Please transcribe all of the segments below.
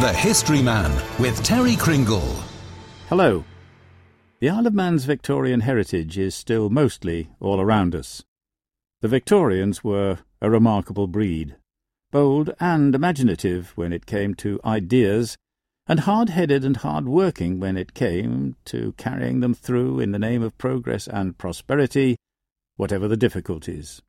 The History Man with Terry Cringle. Hello. The Isle of Man's Victorian heritage is still mostly all around us. The Victorians were a remarkable breed, bold and imaginative when it came to ideas, and hard-headed and hard-working when it came to carrying them through in the name of progress and prosperity, whatever the difficulties.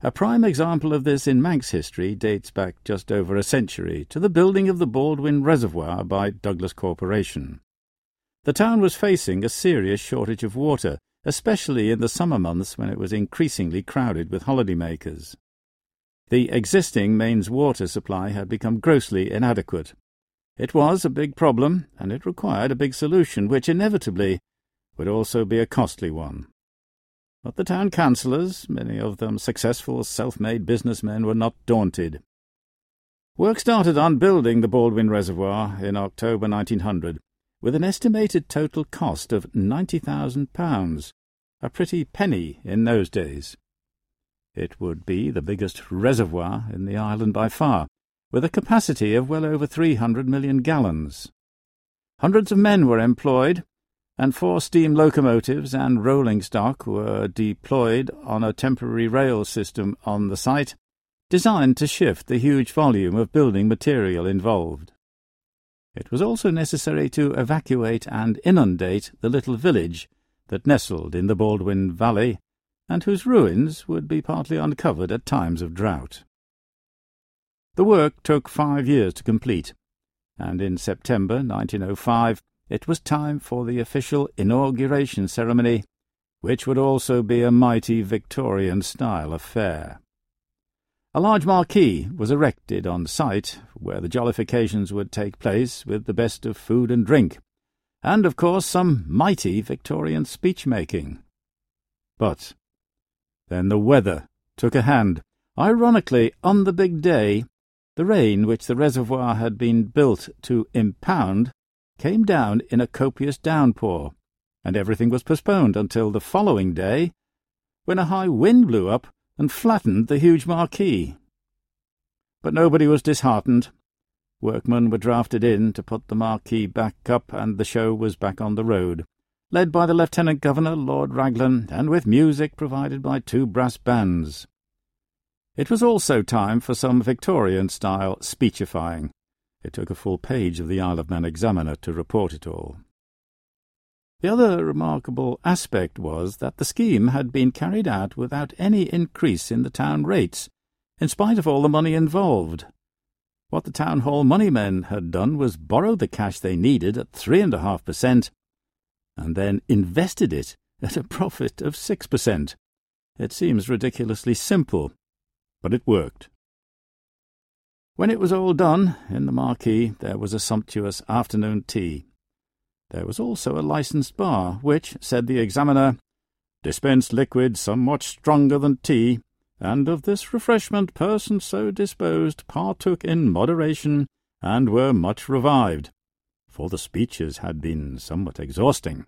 A prime example of this in Manx history dates back just over a century to the building of the Baldwin Reservoir by Douglas Corporation. The town was facing a serious shortage of water, especially in the summer months when it was increasingly crowded with holidaymakers. The existing mains water supply had become grossly inadequate. It was a big problem, and it required a big solution, which inevitably would also be a costly one. But the town councillors, many of them successful self-made businessmen, were not daunted. Work started on building the Baldwin Reservoir in October 1900, with an estimated total cost of £90,000, a pretty penny in those days. It would be the biggest reservoir in the island by far, with a capacity of well over 300 million gallons. Hundreds of men were employed, and four steam locomotives and rolling stock were deployed on a temporary rail system on the site, designed to shift the huge volume of building material involved. It was also necessary to evacuate and inundate the little village that nestled in the Baldwin Valley, and whose ruins would be partly uncovered at times of drought. The work took five years to complete, and in September 1905 it was time for the official inauguration ceremony, which would also be a mighty Victorian-style affair. A large marquee was erected on site where the jollifications would take place with the best of food and drink, and of course some mighty Victorian speech-making. But then the weather took a hand. Ironically, on the big day, the rain which the reservoir had been built to impound came down in a copious downpour, and everything was postponed until the following day, when a high wind blew up and flattened the huge marquee. But nobody was disheartened. Workmen were drafted in to put the marquee back up, and the show was back on the road, led by the Lieutenant Governor, Lord Raglan, and with music provided by two brass bands. It was also time for some Victorian-style speechifying, it took a full page of the Isle of Man Examiner to report it all. The other remarkable aspect was that the scheme had been carried out without any increase in the town rates, in spite of all the money involved. What the town hall money men had done was borrow the cash they needed at three and a half per cent, and then invested it at a profit of six per cent. It seems ridiculously simple, but it worked. When it was all done, in the marquee there was a sumptuous afternoon tea. There was also a licensed bar, which, said the examiner, dispensed liquid somewhat stronger than tea, and of this refreshment persons so disposed partook in moderation, and were much revived, for the speeches had been somewhat exhausting.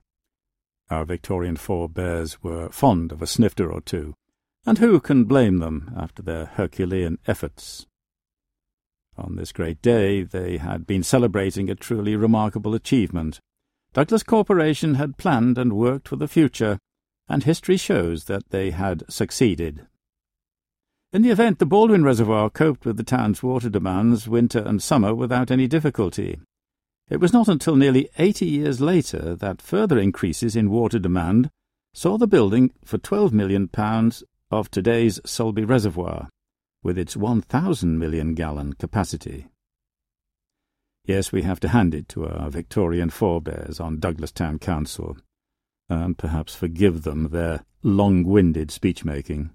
Our Victorian forebears were fond of a snifter or two, and who can blame them after their Herculean efforts? On this great day, they had been celebrating a truly remarkable achievement. Douglas Corporation had planned and worked for the future, and history shows that they had succeeded. In the event, the Baldwin Reservoir coped with the town's water demands winter and summer without any difficulty. It was not until nearly eighty years later that further increases in water demand saw the building for £12 million of today's Sulby Reservoir with its 1,000 million gallon capacity. Yes, we have to hand it to our Victorian forebears on Douglas Town Council, and perhaps forgive them their long-winded speech-making.